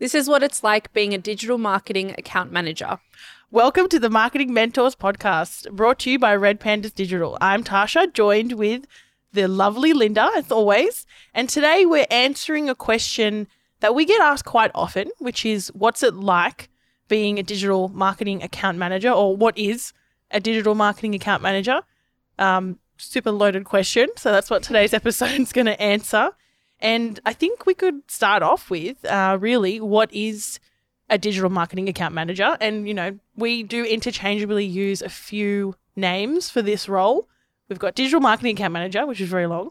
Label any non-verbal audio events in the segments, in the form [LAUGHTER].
This is what it's like being a digital marketing account manager. Welcome to the Marketing Mentors podcast, brought to you by Red Pandas Digital. I'm Tasha, joined with the lovely Linda, as always. And today we're answering a question that we get asked quite often, which is what's it like being a digital marketing account manager, or what is a digital marketing account manager? Um, super loaded question. So that's what today's [LAUGHS] episode is going to answer. And I think we could start off with uh, really what is a digital marketing account manager. And, you know, we do interchangeably use a few names for this role. We've got digital marketing account manager, which is very long,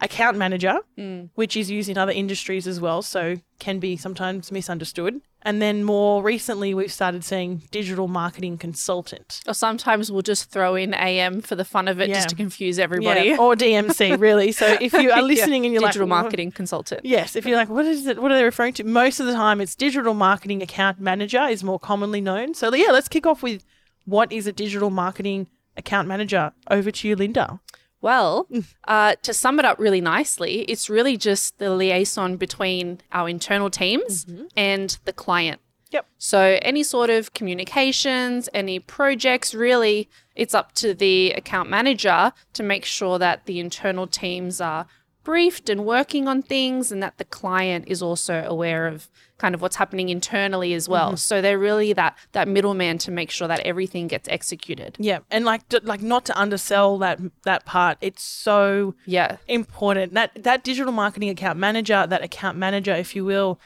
account manager, Mm. which is used in other industries as well, so can be sometimes misunderstood. And then more recently, we've started saying digital marketing consultant. Or sometimes we'll just throw in AM for the fun of it Yeah. just to confuse everybody. Yeah, or DMC, [LAUGHS] really. So if you are Yeah. listening and you're digital like, "What?" marketing consultant. Yes, if you're like, what is it? What are they referring to? Most of the time, it's digital marketing account manager is more commonly known. So yeah, let's kick off with what is a digital marketing account manager? Over to you, Linda. Well, Mm. uh, to sum it up really nicely, it's really just the liaison between our internal teams and the client. Yep. So, any sort of communications, any projects, really, it's up to the account manager to make sure that the internal teams are briefed and working on things and that the client is also aware of kind of what's happening internally as well. Mm-hmm. So, they're really that, that middleman to make sure that everything gets executed. Yeah, and like like not to undersell that that part. It's so Yeah. important that that digital marketing account manager, that account manager, if you will.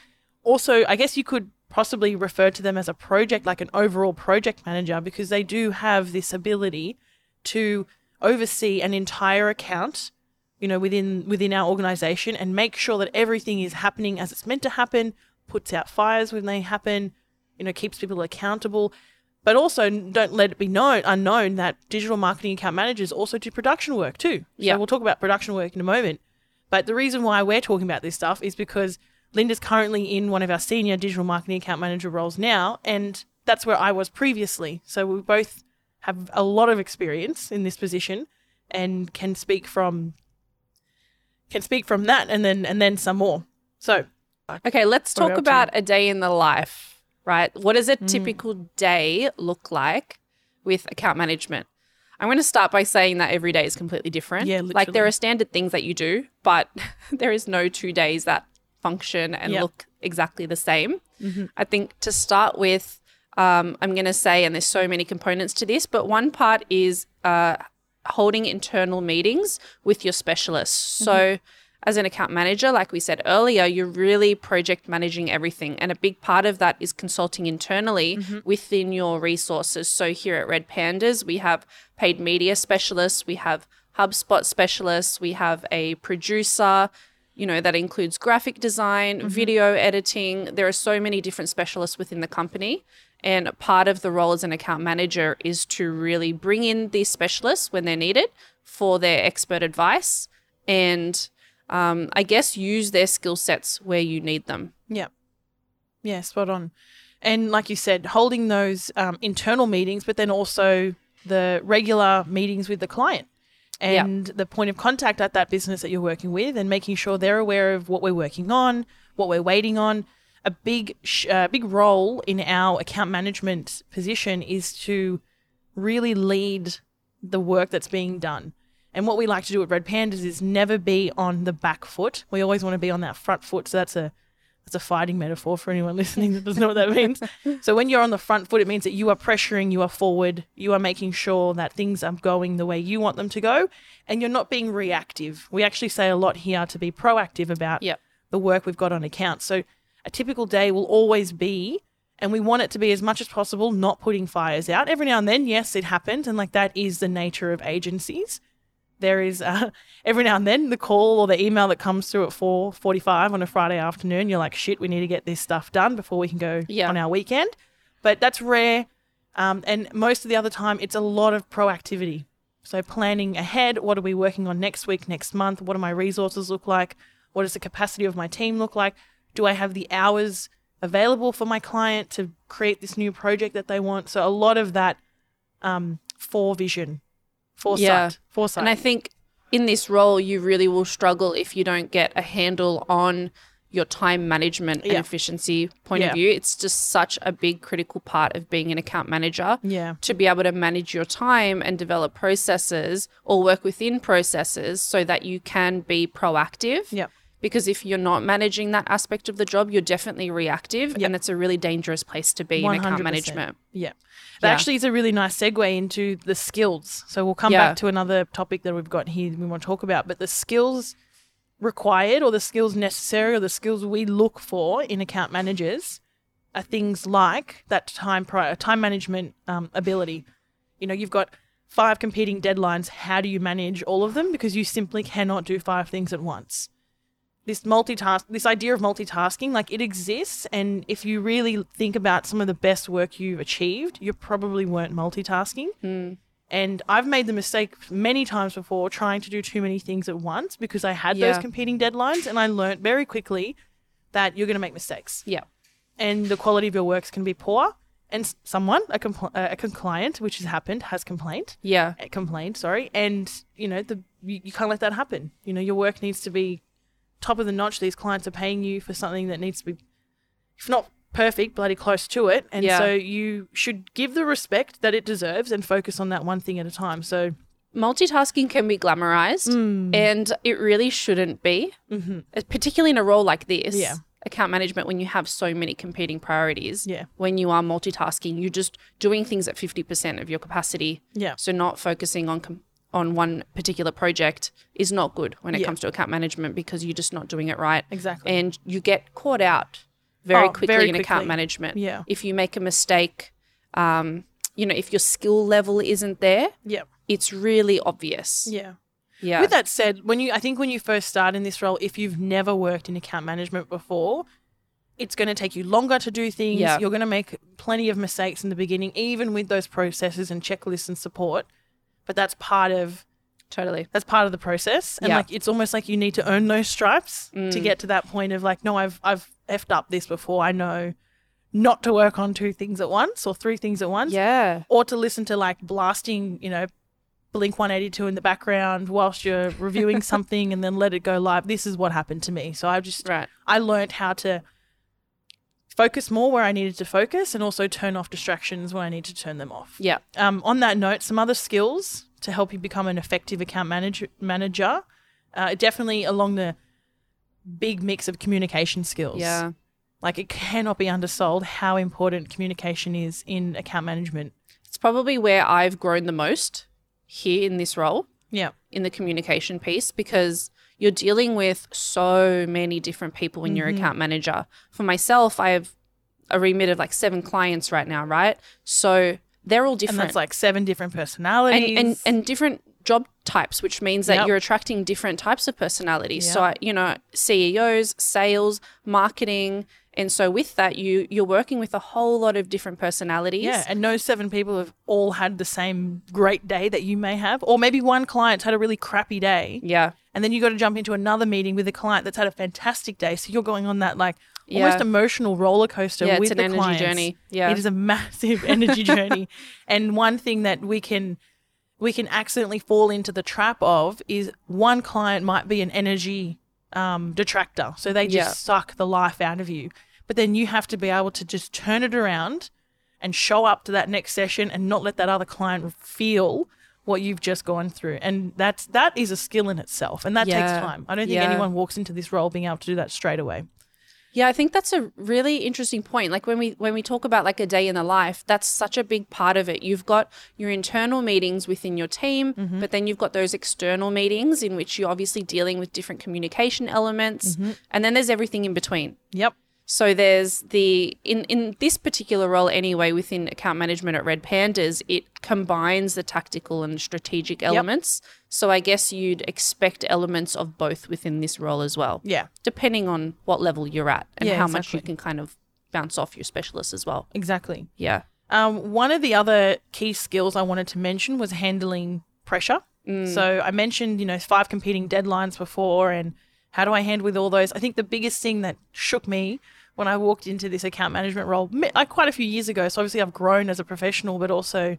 Also, I guess you could possibly refer to them as a project, like an overall project manager, because they do have this ability to oversee an entire account, you know, within within our organization and make sure that everything is happening as it's meant to happen, puts out fires when they happen, you know, keeps people accountable. But also don't let it be known unknown that digital marketing account managers also do production work too. So Yeah. we'll talk about production work in a moment. But the reason why we're talking about this stuff is because Linda's currently in one of our senior digital marketing account manager roles now, and that's where I was previously. So we both have a lot of experience in this position and can speak from can speak from that and then and then some more. So Okay, let's talk we up to? about a day in the life, right? What does a typical day look like with account management? I'm going to start by saying that every day is completely different. Yeah, Like there are standard things that you do, but [LAUGHS] there is no two days that function and Yep. look exactly the same. I think to start with, um, I'm going to say, and there's so many components to this, but one part is uh, holding internal meetings with your specialists. So, as an account manager, like we said earlier, you're really project managing everything. And a big part of that is consulting internally mm-hmm. within your resources. So, here at Red Pandas, we have paid media specialists, we have HubSpot specialists, we have a producer. You know, that includes graphic design, mm-hmm. video editing. There are so many different specialists within the company. And part of the role as an account manager is to really bring in these specialists when they're needed for their expert advice and um, I guess use their skill sets where you need them. Yeah. Yeah, spot on. And like you said, holding those um, internal meetings, but then also the regular meetings with the client and the point of contact at that business that you're working with and making sure they're aware of what we're working on, what we're waiting on. A big, sh- uh, big role in our account management position is to really lead the work that's being done. And what we like to do at Red Pandas is never be on the back foot. We always want to be on that front foot. So that's a that's a fighting metaphor for anyone listening that doesn't know what that means. [LAUGHS] so when you're on the front foot, it means that you are pressuring, you are forward, you are making sure that things are going the way you want them to go, and you're not being reactive. We actually say a lot here to be proactive about Yep. the work we've got on account. So a typical day will always be, and we want it to be as much as possible, not putting fires out. Every now and then, yes, it happens, and like that is the nature of agencies. There is uh, [LAUGHS] every now and then the call or the email that comes through at four forty-five on a Friday afternoon. You're like, shit, we need to get this stuff done before we can go Yeah. on our weekend. But that's rare, um, and most of the other time, it's a lot of proactivity. So planning ahead. What are we working on next week, next month? What do my resources look like? What does the capacity of my team look like? Do I have the hours available for my client to create this new project that they want? So a lot of that um, forevision, foresight, Yeah. foresight. And I think in this role, you really will struggle if you don't get a handle on your time management and Yeah. efficiency point Yeah. of view. It's just such a big critical part of being an account manager Yeah. to be able to manage your time and develop processes or work within processes so that you can be proactive. Yep. Because if you're not managing that aspect of the job, you're definitely reactive, and it's a really dangerous place to be in account management. Yeah. That Yeah. actually is a really nice segue into the skills. So we'll come Yeah. back to another topic that we've got here we want to talk about. But the skills required or the skills necessary or the skills we look for in account managers are things like that time prior time management um, ability. You know, you've got five competing deadlines. How do you manage all of them? Because you simply cannot do five things at once. This multitask, this idea of multitasking, like it exists, and if you really think about some of the best work you've achieved, you probably weren't multitasking. Hmm. And I've made the mistake many times before trying to do too many things at once because I had those competing deadlines, and I learned very quickly that you're going to make mistakes Yeah. and the quality of your works can be poor. And someone, a, compl- a client, which has happened, has complained, Yeah. complained, sorry, and you know the you, you can't let that happen. You know your work needs to be top of the notch. These clients are paying you for something that needs to be, if not perfect, bloody close to it, and Yeah. so you should give the respect that it deserves and focus on that one thing at a time. So multitasking can be glamorized Mm. and it really shouldn't be uh, particularly in a role like this Mm-hmm. Yeah. account management when you have so many competing priorities Yeah. when you are multitasking you're just doing things at 50% of your capacity Yeah. so not focusing on com- on one particular project is not good when it Yeah. comes to account management because you're just not doing it right Exactly. and you get caught out very Oh, quickly very in quickly. account management Yeah. if you make a mistake um, you know if your skill level isn't there yeah, it's really obvious yeah. yeah With that said, when you I think when you first start in this role, if you've never worked in account management before, it's going to take you longer to do things. Yeah. You're going to make plenty of mistakes in the beginning, even with those processes and checklists and support. But that's part of totally that's part of the process, and Yeah. like it's almost like you need to earn those stripes to mm. get to that point of like, no, I've I've effed up this before. I know not to work on two things at once or three things at once yeah or to listen to like blasting, you know, Blink 182 in the background whilst you're reviewing [LAUGHS] something and then let it go live. This is what happened to me. So I just, right I learned how to focus more where I needed to focus and also turn off distractions when I need to turn them off. yeah Um, on that note, some other skills to help you become an effective account manager, manager uh, definitely along the big mix of communication skills. yeah Like it cannot be undersold how important communication is in account management. it's probably where i've grown the most here in this role Yeah. in the communication piece because you're dealing with so many different people when you're mm-hmm. account manager. For myself, I have a remit of like seven clients right now, right? So they're all different. And that's like seven different personalities. and, and different job types, which means that Yep. you're attracting different types of personalities. So, I, you know, CEOs, sales, marketing. And so with that, you you're working with a whole lot of different personalities. yeah, and no seven people have all had the same great day that you may have, or maybe one client's had a really crappy day, Yeah. and then you got to jump into another meeting with a client that's had a fantastic day. So you're going on that like almost emotional roller coaster Yeah, with it's an the energy journey. Yeah. it is a massive [LAUGHS] energy journey, and one thing that we can we can accidentally fall into the trap of is one client might be an energy um, detractor. So they just Yeah. suck the life out of you. But then you have to be able to just turn it around and show up to that next session and not let that other client feel what you've just gone through. And that's that is a skill in itself. And that takes time. I don't think Yeah. anyone walks into this role being able to do that straight away. Yeah, I think that's a really interesting point. Like when we when we talk about like a day in the life, that's such a big part of it. You've got your internal meetings within your team, Mm-hmm. but then you've got those external meetings in which you're obviously dealing with different communication elements, Mm-hmm. and then there's everything in between. Yep. So there's the in in this particular role anyway within account management at Red Pandas, it combines the tactical and strategic elements. So I guess you'd expect elements of both within this role as well Yeah. depending on what level you're at and Yeah, how much you can kind of bounce off your specialists as well. Exactly. Yeah. Um, one of the other key skills I wanted to mention was handling pressure. So I mentioned, you know, five competing deadlines before, and how do I handle with all those? I think the biggest thing that shook me when I walked into this account management role, like quite a few years ago. So obviously I've grown as a professional, but also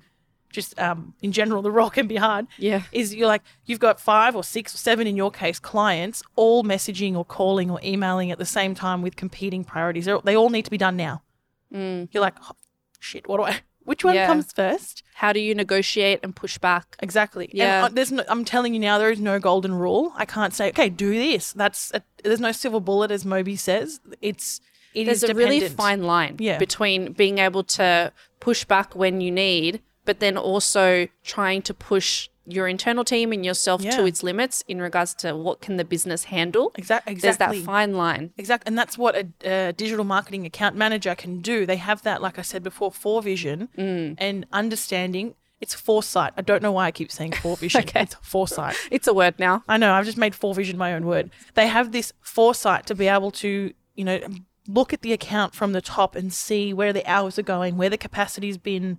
just um, in general, the [LAUGHS] role can be hard. Yeah. Is you're like, you've got five or six or seven in your case clients all messaging or calling or emailing at the same time with competing priorities. They're, they all need to be done now. You're like, oh, shit, what do I, [LAUGHS] which one Yeah. comes first? How do you negotiate and push back? Exactly. Yeah. And uh, there's no, I'm telling you now, there is no golden rule. I can't say, okay, do this. That's a, there's no silver bullet, as Moby says. It's it is There's a really fine line Yeah. between being able to push back when you need, but then also trying to push your internal team and yourself Yeah. to its limits in regards to what can the business handle. Exactly, There's that fine line. Exactly, and that's what a, a digital marketing account manager can do. They have that, like I said before, forevision Mm. and understanding. It's foresight. I don't know why I keep saying [LAUGHS] forevision. Okay. It's foresight. [LAUGHS] It's a word now. I know. I've just made forevision my own word. They have this foresight to be able to, you know, look at the account from the top and see where the hours are going, where the capacity's been,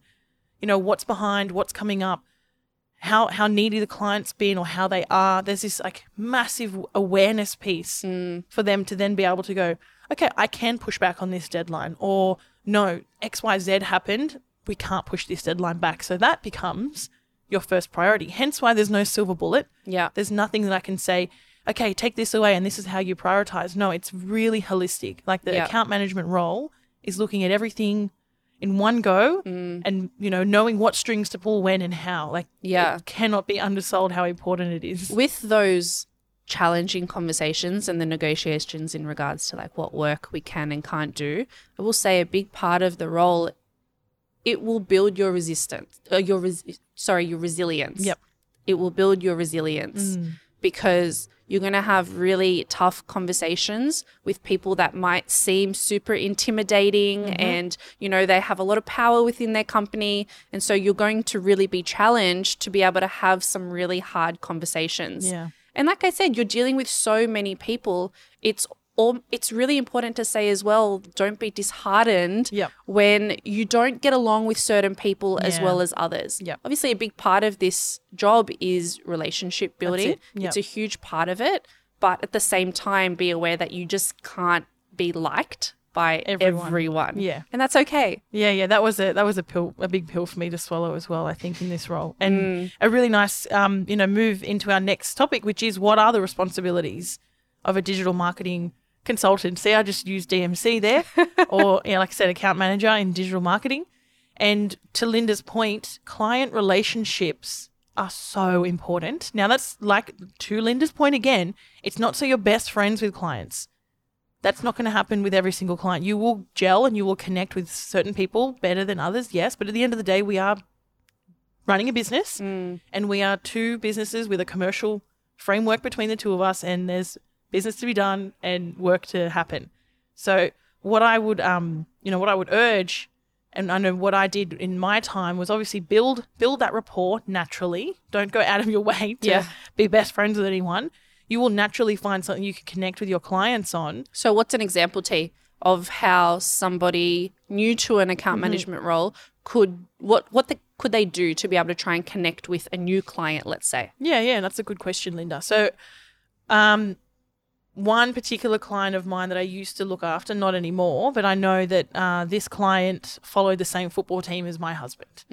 you know, what's behind, what's coming up, how how needy the client's been or how they are. There's this like massive awareness piece hmm. for them to then be able to go, okay, I can push back on this deadline, or no, X Y Z happened. We can't push this deadline back. So that becomes your first priority. Hence why there's no silver bullet. Yeah. There's nothing that I can say, okay, take this away and this is how you prioritize. No, it's really holistic. Like the Yeah. account management role is looking at everything in one go Mm. and, you know, knowing what strings to pull when and how. Like, Yeah. it cannot be undersold how important it is. With those challenging conversations and the negotiations in regards to like what work we can and can't do, I will say a big part of the role it will build your resistance, uh, your res- sorry, your resilience. Yep. It will build your resilience because you're going to have really tough conversations with people that might seem super intimidating mm-hmm. and you know they have a lot of power within their company and so you're going to really be challenged to be able to have some really hard conversations Yeah. and like I said, you're dealing with so many people. It's all, it's really important to say as well, don't be disheartened Yep. when you don't get along with certain people as well as others. Yep. Obviously, a big part of this job is relationship building. it. Yep. It's a huge part of it. But at the same time, be aware that you just can't be liked by Everyone. everyone. Yeah. And that's okay. Yeah, yeah, that was a that was a pill, a big pill for me to swallow as well. I think in this role, and a really nice, um, you know, move into our next topic, which is what are the responsibilities of a digital marketing consultant? See, I just use DMC there, [LAUGHS] or you know, like I said, account manager in digital marketing. And to Linda's point, client relationships are so important. Now, that's like to Linda's point again. It's not so you're best friends with clients that's not going to happen with every single client. You will gel and you will connect with certain people better than others, yes. But at the end of the day, we are running a business mm. and we are two businesses with a commercial framework between the two of us, and there's business to be done and work to happen. So, what I would, um, you know, what I would urge, and I know what I did in my time was obviously build build that rapport naturally. Don't go out of your [LAUGHS] way to Yeah. be best friends with anyone. You will naturally find something you can connect with your clients on. So, what's an example, T, of how somebody new to an account management role could what what the, could they do to be able to try and connect with a new client? Let's say. Yeah, yeah, that's a good question, Linda. So, um, one particular client of mine that I used to look after, not anymore, but I know that uh, this client followed the same football team as my husband.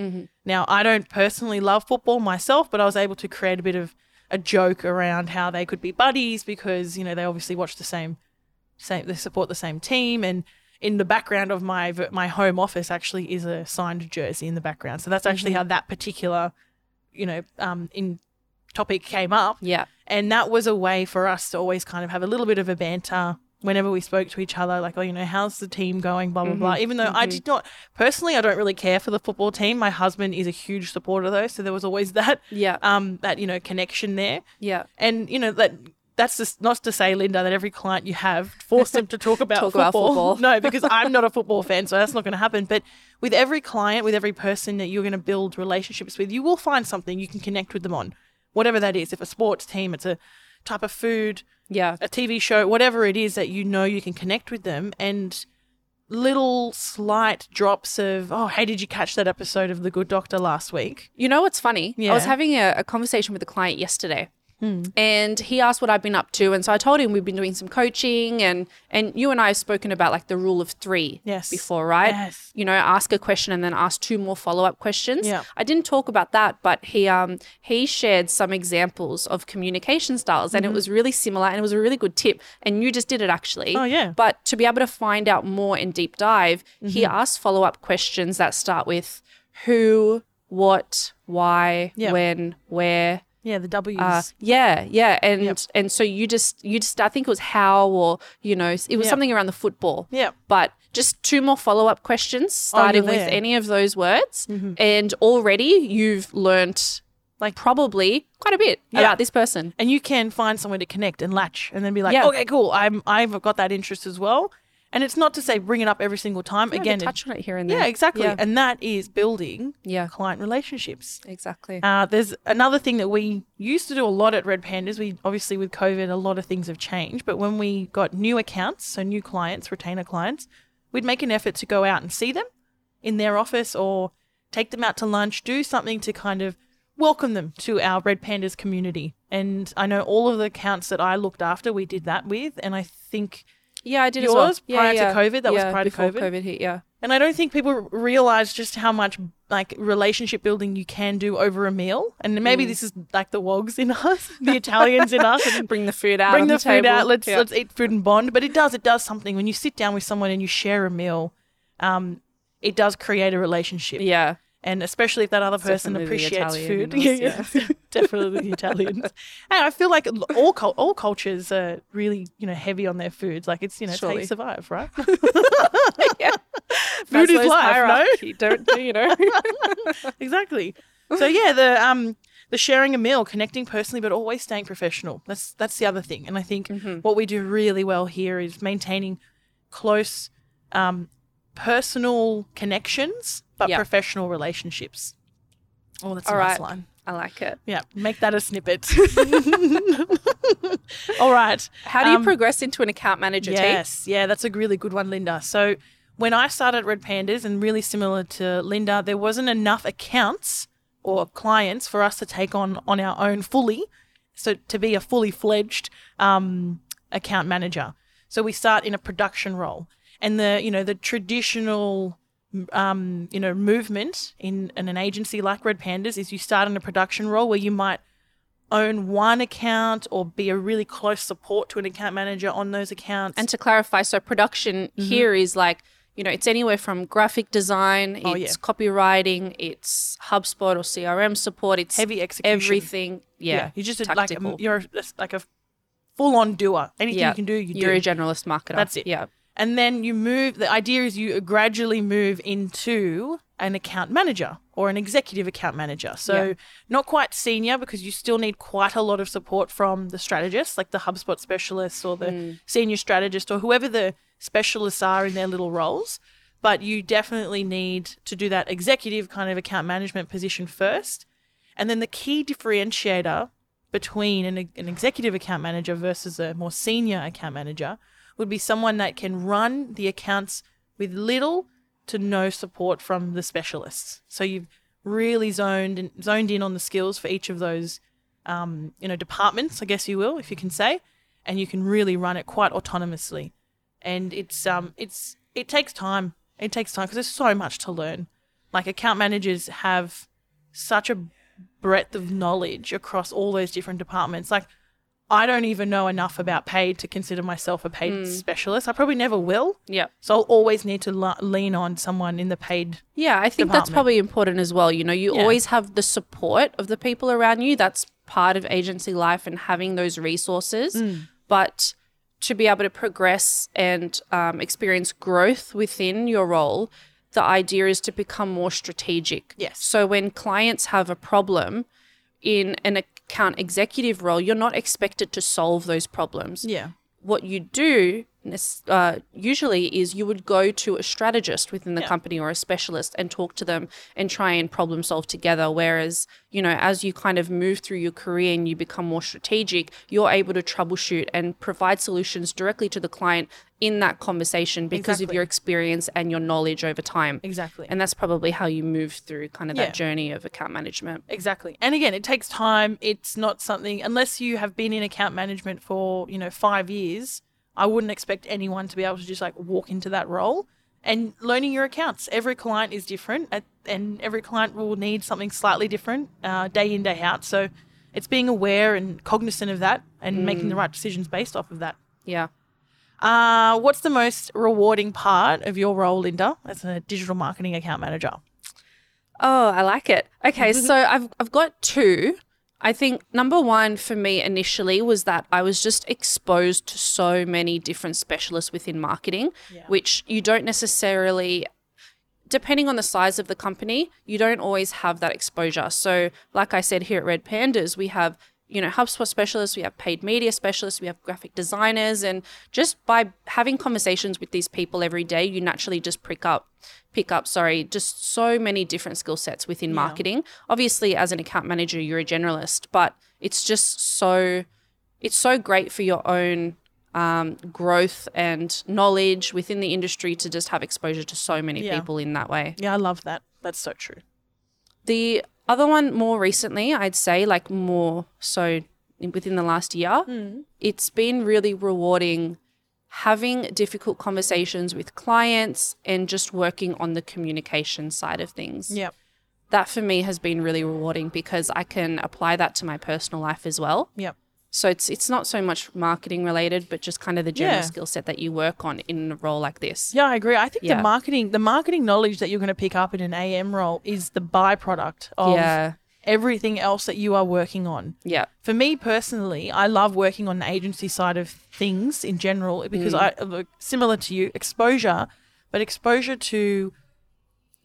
Now, I don't personally love football myself, but I was able to create a bit of a joke around how they could be buddies because you know they obviously watch the same, same they support the same team, and in the background of my my home office actually is a signed jersey in the background. So that's actually how that particular, you know, um, in topic came up. Yeah. And that was a way for us to always kind of have a little bit of a banter whenever we spoke to each other, like, oh, you know, how's the team going, blah, blah, blah. Even though I did not, personally, I don't really care for the football team. My husband is a huge supporter, though. So there was always [LAUGHS] that, Yeah. um, that, you know, connection there. Yeah. And, you know, that. That's just not to say, Linda, that every client you have [LAUGHS] force them to talk about [LAUGHS] Talk about football. football. no, because I'm not a football fan, so that's not going to happen. But with every client, with every person that you're going to build relationships with, you will find something you can connect with them on, whatever that is. If a sports team, it's a type of food, Yeah. a TV show, whatever it is that you know you can connect with them, and little slight drops of, oh, hey, did you catch that episode of The Good Doctor last week? You know what's funny? I was having a, a conversation with a client yesterday, and he asked what I've been up to, and so I told him we've been doing some coaching, and and you and I have spoken about like the rule of three Yes. before, right? Yes. You know, ask a question and then ask two more follow up questions. Yeah. I didn't talk about that, but he um he shared some examples of communication styles, and it was really similar, and it was a really good tip. And you just did it actually. Mm-hmm. Oh, yeah. But to be able to find out more in deep dive, he Mm-hmm. asked follow up questions that start with who, what, why, Yeah. when, where. Yeah, the W's. Uh, yeah, yeah, and Yep. and so you just you just I think it was how or you know it was Yep. something around the football. Yeah. But just two more follow up questions Oh, starting with. Mm-hmm. any of those words, and already you've learnt Like- probably quite a bit Yeah. about this person. and you can find somewhere to connect and latch and then be like, Yeah. okay, cool. I'm I've got that interest as well. And it's not to say bring it up every single time. Again, Again, touch on it here and there. yeah, exactly. Yeah, And that is building yeah client relationships. exactly. Uh, there's another thing that we used to do a lot at Red Pandas. We obviously with COVID, a lot of things have changed. But when we got new accounts, so new clients, retainer clients, we'd make an effort to go out and see them in their office or take them out to lunch, do something to kind of welcome them to our Red Pandas community. And I know all of the accounts that I looked after, we did that with, and I think yeah, I did as well. yours Yeah, prior to. COVID? That was prior to COVID? COVID hit. Yeah. And I don't think people realize just how much like relationship building you can do over a meal. And Mm. maybe this is like the wogs in [LAUGHS] us, the Italians in us. [LAUGHS] Bring the food out. bring the, the, food table. out. Let's Yeah. let's eat food and bond. But it does it does something when you sit down with someone and you share a meal. Um, it does create a relationship. yeah. And especially if that other person appreciates food. [LAUGHS] yeah. definitely the Italians. [LAUGHS] And I feel like all all cultures are really you know heavy on their foods. Like it's you know it's how you Surely. survive, right? [LAUGHS] yeah. Food is life, no? Don't you know? exactly. So yeah, the um the sharing a meal, connecting personally, but always staying professional. That's that's the other thing. And I think Mm-hmm. what we do really well here is maintaining close um, personal connections, but Yeah. professional relationships. Oh, that's a All nice right. line. I like it. Yeah, make that a snippet. [LAUGHS] [LAUGHS] All right. How do you Um, progress into an account manager team? Yes, yeah, that's a really good one, Linda. So when I started Red Pandas, and really similar to Linda, there wasn't enough accounts or clients for us to take on on our own fully. So to be a fully fledged um, account manager, so we start in a production role, and the you know the traditional um, you know movement in, in an agency like Red Pandas is you start in a production role where you might own one account or be a really close support to an account manager on those accounts. And to clarify, so production Mm-hmm. here is like, you know, it's anywhere from graphic design, Oh, it's yeah. copywriting, it's HubSpot or CRM support, it's heavy execution. everything. Yeah. you're just a, like a, you're a, like a full on doer. Anything Yeah. you can do, you You're do. a generalist marketer. That's it. Yeah. And then you move. The idea is you gradually move into an account manager or an executive account manager. So Yeah. not quite senior because you still need quite a lot of support from the strategists, like the HubSpot specialists or the Mm. senior strategist or whoever the specialists are in their little roles. But you definitely need to do that executive kind of account management position first. And then the key differentiator between an, an executive account manager versus a more senior account manager would be someone that can run the accounts with little to no support from the specialists. So you've really zoned and zoned in on the skills for each of those, um, you know, departments, I guess you will, if you can say, and you can really run it quite autonomously. And it's um, it's it takes time. It takes time because there's so much to learn. Like account managers have such a breadth of knowledge across all those different departments. Like, I don't even know enough about paid to consider myself a paid specialist. I probably never will. Yeah. So I'll always need to le- lean on someone in the paid. Yeah, I think that's probably important as well. You know, you Yeah. always have the support of the people around you. That's part of agency life and having those resources. Mm. But to be able to progress and um, experience growth within your role, the idea is to become more strategic. Yes. So when clients have a problem in an account executive role, you're not expected to solve those problems Yeah. what you do uh, usually is you would go to a strategist within the Yeah. company or a specialist and talk to them and try and problem solve together. Whereas, you know, as you kind of move through your career and you become more strategic, you're able to troubleshoot and provide solutions directly to the client in that conversation because of your experience and your knowledge over time. Exactly. And that's probably how you move through kind of Yeah. that journey of account management. Exactly. And again, it takes time. It's not something unless you have been in account management for, you know, 5 years, I wouldn't expect anyone to be able to just like walk into that role and learning your accounts. Every client is different and every client will need something slightly different uh, day in day out. So it's being aware and cognizant of that and making the right decisions based off of that. Yeah. Uh, what's the most rewarding part of your role, Linda, as a digital marketing account manager? Oh, I like it. Okay, [LAUGHS] so I've I've got two. I think number one for me initially was that I was just exposed to so many different specialists within marketing, Yeah. which you don't necessarily depending on the size of the company, you don't always have that exposure. So, like I said here at Red Pandas, we have you know HubSpot specialists, we have paid media specialists, we have graphic designers, and just by having conversations with these people every day, you naturally just pick up, pick up, sorry, just so many different skill sets within marketing. Obviously, as an account manager, you're a generalist, but it's just so it's so great for your own um, growth and knowledge within the industry to just have exposure to so many Yeah. people in that way. Yeah, I love that. That's so true. The other one, more recently, I'd say, like more so within the last year, hmm. it's been really rewarding having difficult conversations with clients and just working on the communication side of things. Yeah. That for me has been really rewarding because I can apply that to my personal life as well. Yeah. So it's it's not so much marketing related, but just kind of the general Yeah. skill set that you work on in a role like this. Yeah, I agree. I think Yeah. the marketing the marketing knowledge that you're going to pick up in an AM role is the byproduct of Yeah. everything else that you are working on. Yeah. For me personally, I love working on the agency side of things in general because mm. I look similar to you, exposure, but exposure to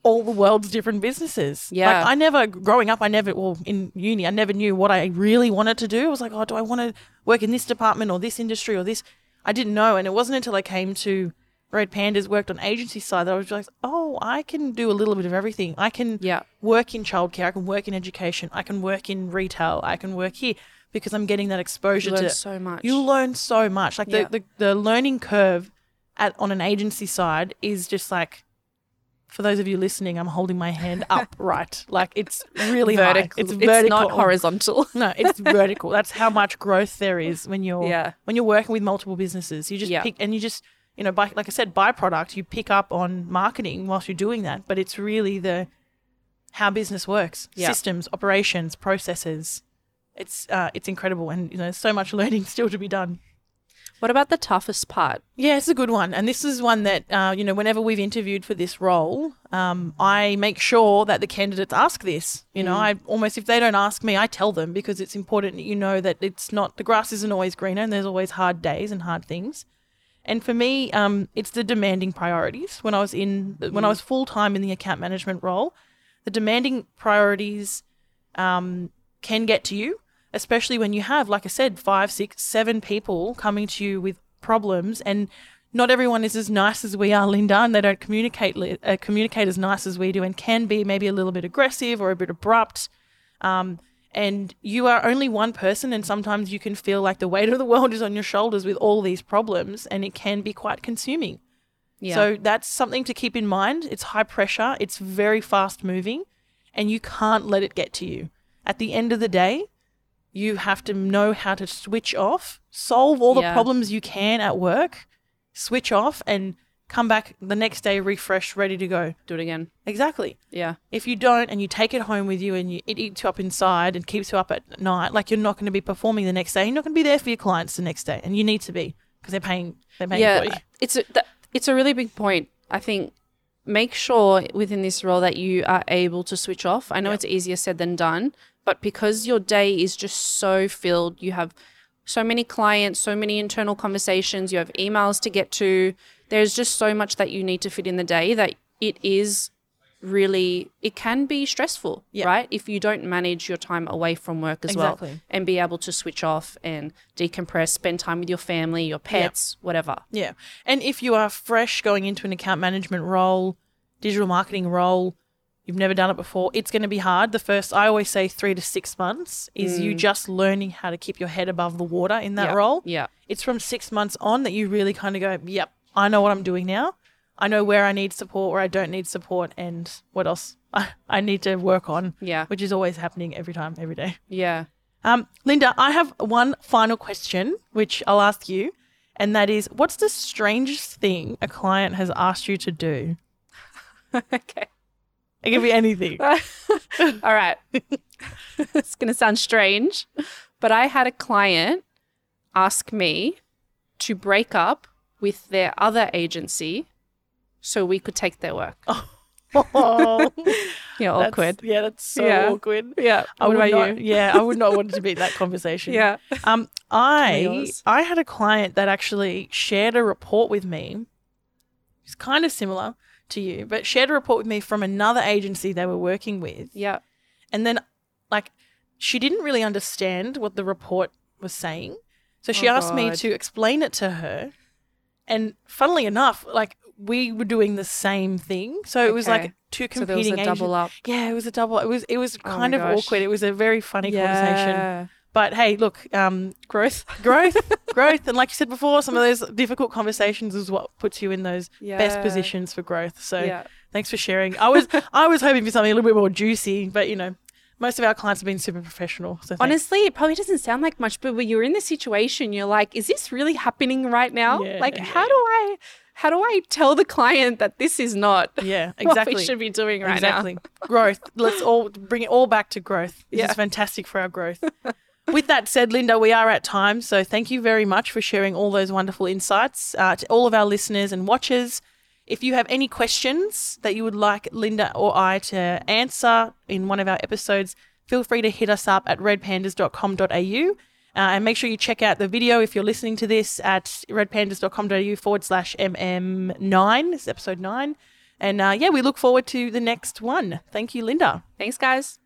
all the world's different businesses. Yeah. Like I never growing up I never well in uni I never knew what I really wanted to do. I was like, "Oh, do I want to work in this department or this industry or this?" I didn't know and it wasn't until I came to Red Pandas worked on agency side that I was like, "Oh, I can do a little bit of everything. I can Yeah. work in childcare, I can work in education, I can work in retail, I can work here because I'm getting that exposure You learn to so much. you learn so much. Like Yeah. the, the the learning curve at on an agency side is just like for those of you listening, I'm holding my hand up [LAUGHS] right. Like it's really high. vertical. It's vertical. not horizontal. No, it's [LAUGHS] vertical. That's how much growth there is when you're Yeah. when you're working with multiple businesses. You just Yeah. pick and you just you know, by like I said, byproduct, you pick up on marketing whilst you're doing that, but it's really the how business works, Yeah. systems, operations, processes. It's uh, it's incredible, and you know, so much [LAUGHS] learning still to be done. What about the toughest part? Yeah, it's a good one, and this is one that uh, you know, whenever we've interviewed for this role, um, I make sure that the candidates ask this. You know, I almost if they don't ask me, I tell them because it's important that you know that it's not the grass isn't always greener, and there's always hard days and hard things. And for me, um, it's the demanding priorities. When I was in, when I was full time in the account management role, the demanding priorities um, can get to you, especially when you have, like I said, five, six, seven people coming to you with problems, and not everyone is as nice as we are, Linda, and they don't communicate uh, communicate as nice as we do, and can be maybe a little bit aggressive or a bit abrupt. Um, and you are only one person, and sometimes you can feel like the weight of the world is on your shoulders with all these problems, and it can be quite consuming. Yeah. So that's something to keep in mind. It's high pressure, it's very fast moving, and you can't let it get to you. At the end of the day, you have to know how to switch off, solve all the problems you can at work, switch off, and come back the next day refreshed, ready to go. do it again. Exactly. Yeah. If you don't and you take it home with you and you, it eats you up inside and keeps you up at night, like you're not going to be performing the next day. You're not going to be there for your clients the next day, and you need to be because they're paying. They're paying for you. yeah, it's a, that, it's a really big point. I think make sure within this role that you are able to switch off. I know Yeah. it's easier said than done, but because your day is just so filled, you have so many clients, so many internal conversations, you have emails to get to. There's just so much that you need to fit in the day that it is really it can be stressful, Yeah. right? If you don't manage your time away from work as Exactly. well and be able to switch off and decompress, spend time with your family, your pets, whatever. Yeah. And if you are fresh going into an account management role, digital marketing role, you've never done it before, it's going to be hard. The first, I always say three to six months is you just learning how to keep your head above the water in that Mm. Yeah. role. Yeah. It's from six months on that you really kind of go, yep, I know what I'm doing now. I know where I need support, where I don't need support, and what else [LAUGHS] I, I need to work on, Yeah. which is always happening every time, every day. Yeah. Um, Linda, I have one final question, which I'll ask you, and that is, what's the strangest thing a client has asked you to do? [LAUGHS] okay. It can be anything. [LAUGHS] All right. [LAUGHS] it's going to sound strange, but I had a client ask me to break up with their other agency so we could take their work. [LAUGHS] Oh, Yeah, that's- awkward. Yeah, that's so Yeah. awkward. Yeah. I What would about not, you? Yeah, I would not want to be that conversation. Yeah. Um, I. I had a client that actually shared a report with me. It's kind of similar to you, but shared a report with me from another agency they were working with. Yeah. And then, like, she didn't really understand what the report was saying. So she Oh, asked me to explain it to her. And funnily enough, like, we were doing the same thing. So it was like two So competing a double up. Yeah, it was a double. It was it was Oh kind of gosh. awkward. It was a very funny conversation. Yeah. But hey, look, um, Growth. [LAUGHS] growth, growth, and like you said before, some of those difficult conversations is what puts you in those best positions for growth. So Yeah. thanks for sharing. I was I was hoping for something a little bit more juicy, but you know, most of our clients have been super professional. So. Honestly, it probably doesn't sound like much, but when you're in the situation, you're like, is this really happening right now? Yeah, like, yeah, how do I how do I tell the client that this is not [LAUGHS] yeah, what exactly. we should be doing right exactly. growth. Let's all bring it all back to growth. This Yeah. is fantastic for our growth. [LAUGHS] With that said, Linda, we are at time. So thank you very much for sharing all those wonderful insights uh, to all of our listeners and watchers. If you have any questions that you would like Linda or I to answer in one of our episodes, feel free to hit us up at redpandas.com.au. Uh, and make sure you check out the video if you're listening to this at redpandas.com.au forward slash mm9. This is episode 9. And uh, yeah, we look forward to the next one. Thank you, Linda. Thanks, guys.